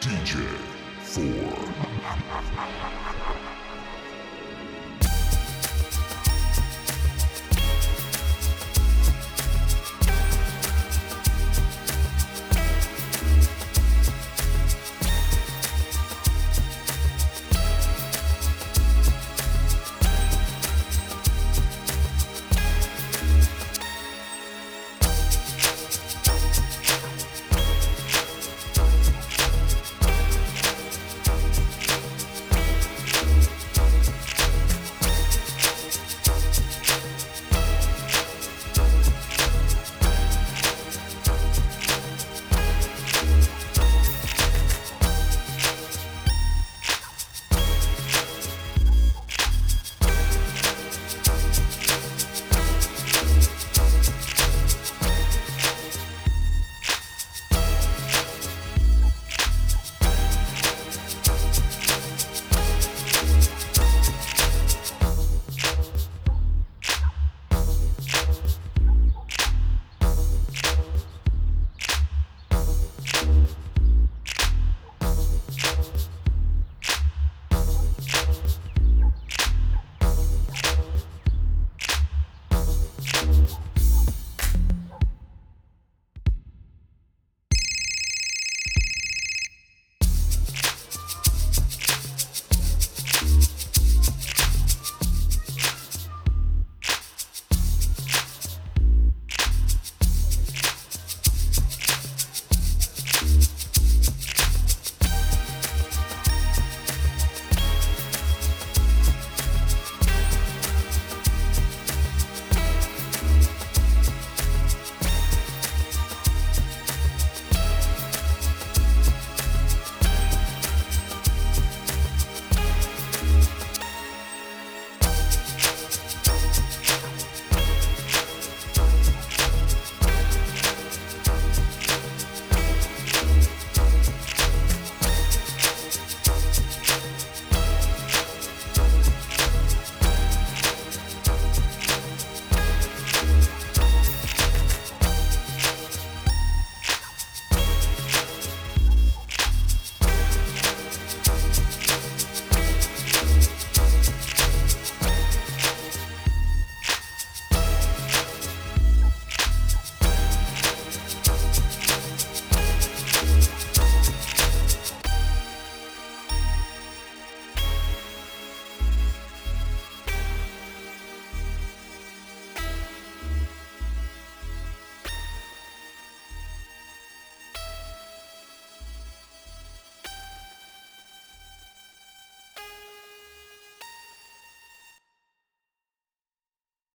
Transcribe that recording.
DJ 4.